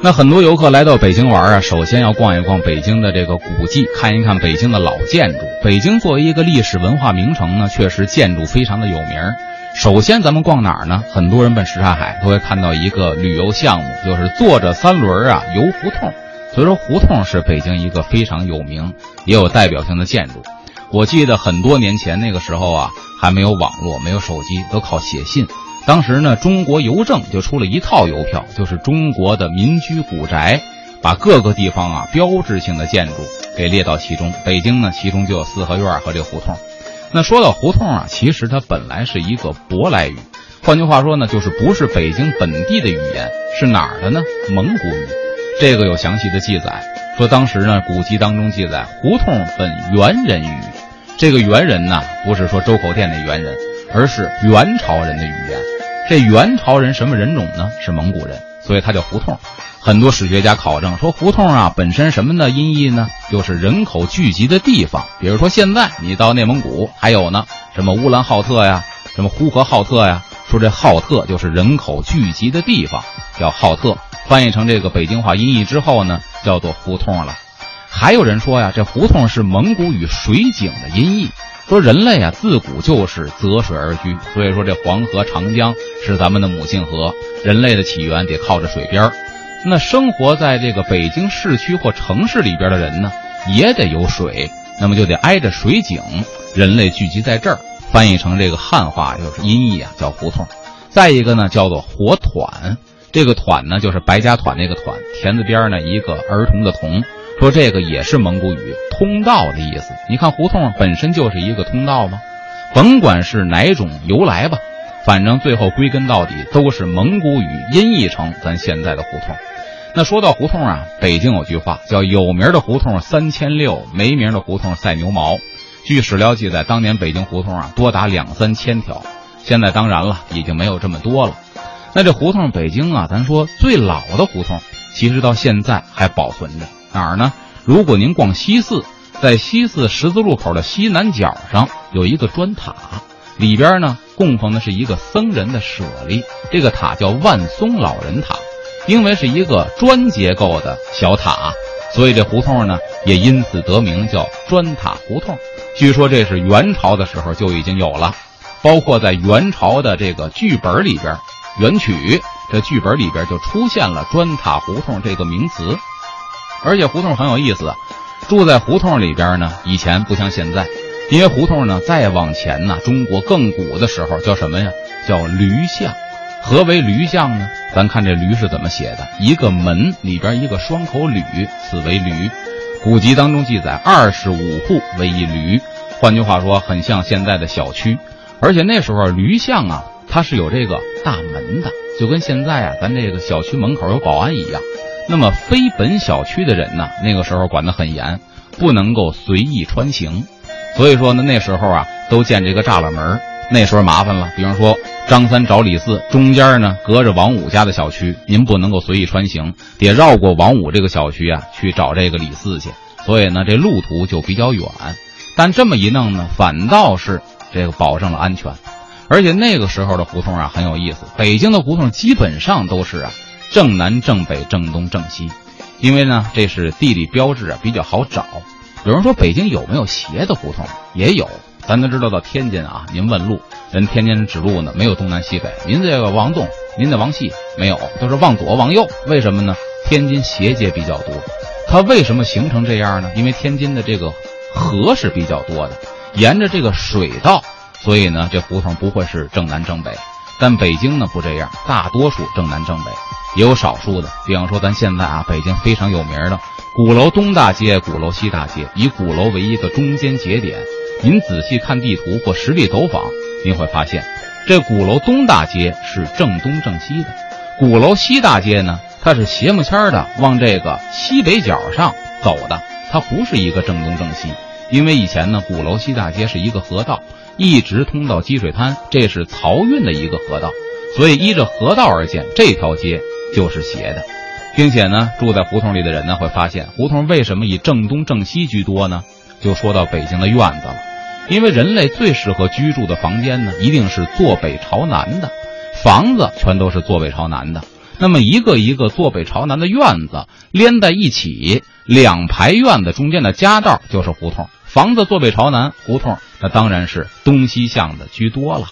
那很多游客来到北京玩啊，首先要逛一逛北京的这个古迹，看一看北京的老建筑。北京作为一个历史文化名城呢，确实建筑非常的有名。首先，咱们逛哪儿呢？很多人奔什刹海都会看到一个旅游项目，就是坐着三轮啊游胡同。所以说，胡同是北京一个非常有名也有代表性的建筑。我记得很多年前那个时候啊，还没有网络，没有手机，都靠写信。当时呢，中国邮政就出了一套邮票，就是中国的民居古宅，把各个地方啊标志性的建筑给列到其中。北京呢，其中就有四合院和这胡同。那说到胡同啊，其实它本来是一个舶来语，换句话说呢，就是不是北京本地的语言，是哪儿的呢？蒙古语。这个有详细的记载，说当时呢，古籍当中记载，胡同本猿人语。这个猿人呢，不是说周口店的猿人，而是元朝人的语言。这元朝人什么人种呢？是蒙古人，所以它叫胡同。很多史学家考证说，胡同啊本身什么的音译呢？就是人口聚集的地方。比如说现在你到内蒙古，还有呢什么乌兰浩特呀，什么呼和浩特呀，说这浩特就是人口聚集的地方，叫浩特。翻译成这个北京话音译之后呢，叫做胡同了。还有人说呀，这胡同是蒙古语水井的音译。说人类啊，自古就是择水而居，所以说这黄河、长江是咱们的母亲河。人类的起源得靠着水边儿。那生活在这个北京市区或城市里边的人呢，也得有水，那么就得挨着水井。人类聚集在这儿，翻译成这个汉话就是音译啊，叫胡同。再一个呢，叫做火团。这个团呢，就是白家团那个团，田字边呢一个儿童的童。说这个也是蒙古语“通道”的意思。你看胡同本身就是一个通道吗？甭管是哪种由来吧，反正最后归根到底都是蒙古语音译成咱现在的胡同。那说到胡同啊，北京有句话叫“有名的胡同三千六，没名的胡同赛牛毛”。据史料记载，当年北京胡同啊多达两三千条。现在当然了，已经没有这么多了。那这胡同北京啊，咱说最老的胡同，其实到现在还保存着。哪儿呢？如果您逛西四，在西四十字路口的西南角上有一个砖塔，里边呢供奉的是一个僧人的舍利。这个塔叫万松老人塔，因为是一个砖结构的小塔，所以这胡同呢也因此得名叫砖塔胡同。据说这是元朝的时候就已经有了，包括在元朝的这个剧本里边，元曲这剧本里边就出现了砖塔胡同这个名词。而且胡同很有意思啊，住在胡同里边呢，以前不像现在，因为胡同呢再往前呢，中国更古的时候叫什么呀？叫驴巷。何为驴巷呢？咱看这驴是怎么写的，一个门里边一个双口吕，此为驴。古籍当中记载，二十五户为一驴。换句话说，很像现在的小区。而且那时候驴巷啊，它是有这个大门的，就跟现在啊，咱这个小区门口有保安一样。那么非本小区的人呢，那个时候管得很严，不能够随意穿行。所以说呢，那时候啊都建这个栅栏门。那时候麻烦了，比方说张三找李四，中间呢隔着王五家的小区，您不能够随意穿行，得绕过王五这个小区啊去找这个李四去。所以呢，这路途就比较远。但这么一弄呢，反倒是这个保证了安全。而且那个时候的胡同啊很有意思，北京的胡同基本上都是啊。正南、正北、正东、正西，因为呢，这是地理标志啊，比较好找。有人说北京有没有斜的胡同？也有。咱都知道到天津啊，您问路，人天津指路呢，没有东南西北。您这个往东，您得往西，没有，都是往左往右。为什么呢？天津斜街比较多。它为什么形成这样呢？因为天津的这个河是比较多的，沿着这个水道，所以呢，这胡同不会是正南正北。但北京呢不这样，大多数正南正北。也有少数的，比方说咱现在啊，北京非常有名的鼓楼东大街、鼓楼西大街，以鼓楼为一个中间节点。您仔细看地图或实地走访，您会发现，这鼓楼东大街是正东正西的，鼓楼西大街呢，它是斜木签的往这个西北角上走的，它不是一个正东正西。因为以前呢，鼓楼西大街是一个河道，一直通到积水滩，这是漕运的一个河道，所以依着河道而建，这条街。就是斜的，并且呢，住在胡同里的人呢会发现，胡同为什么以正东正西居多呢？就说到北京的院子了，因为人类最适合居住的房间呢，一定是坐北朝南的，房子全都是坐北朝南的。那么一个一个坐北朝南的院子连在一起，两排院子中间的夹道就是胡同。房子坐北朝南，胡同那当然是东西向的居多了。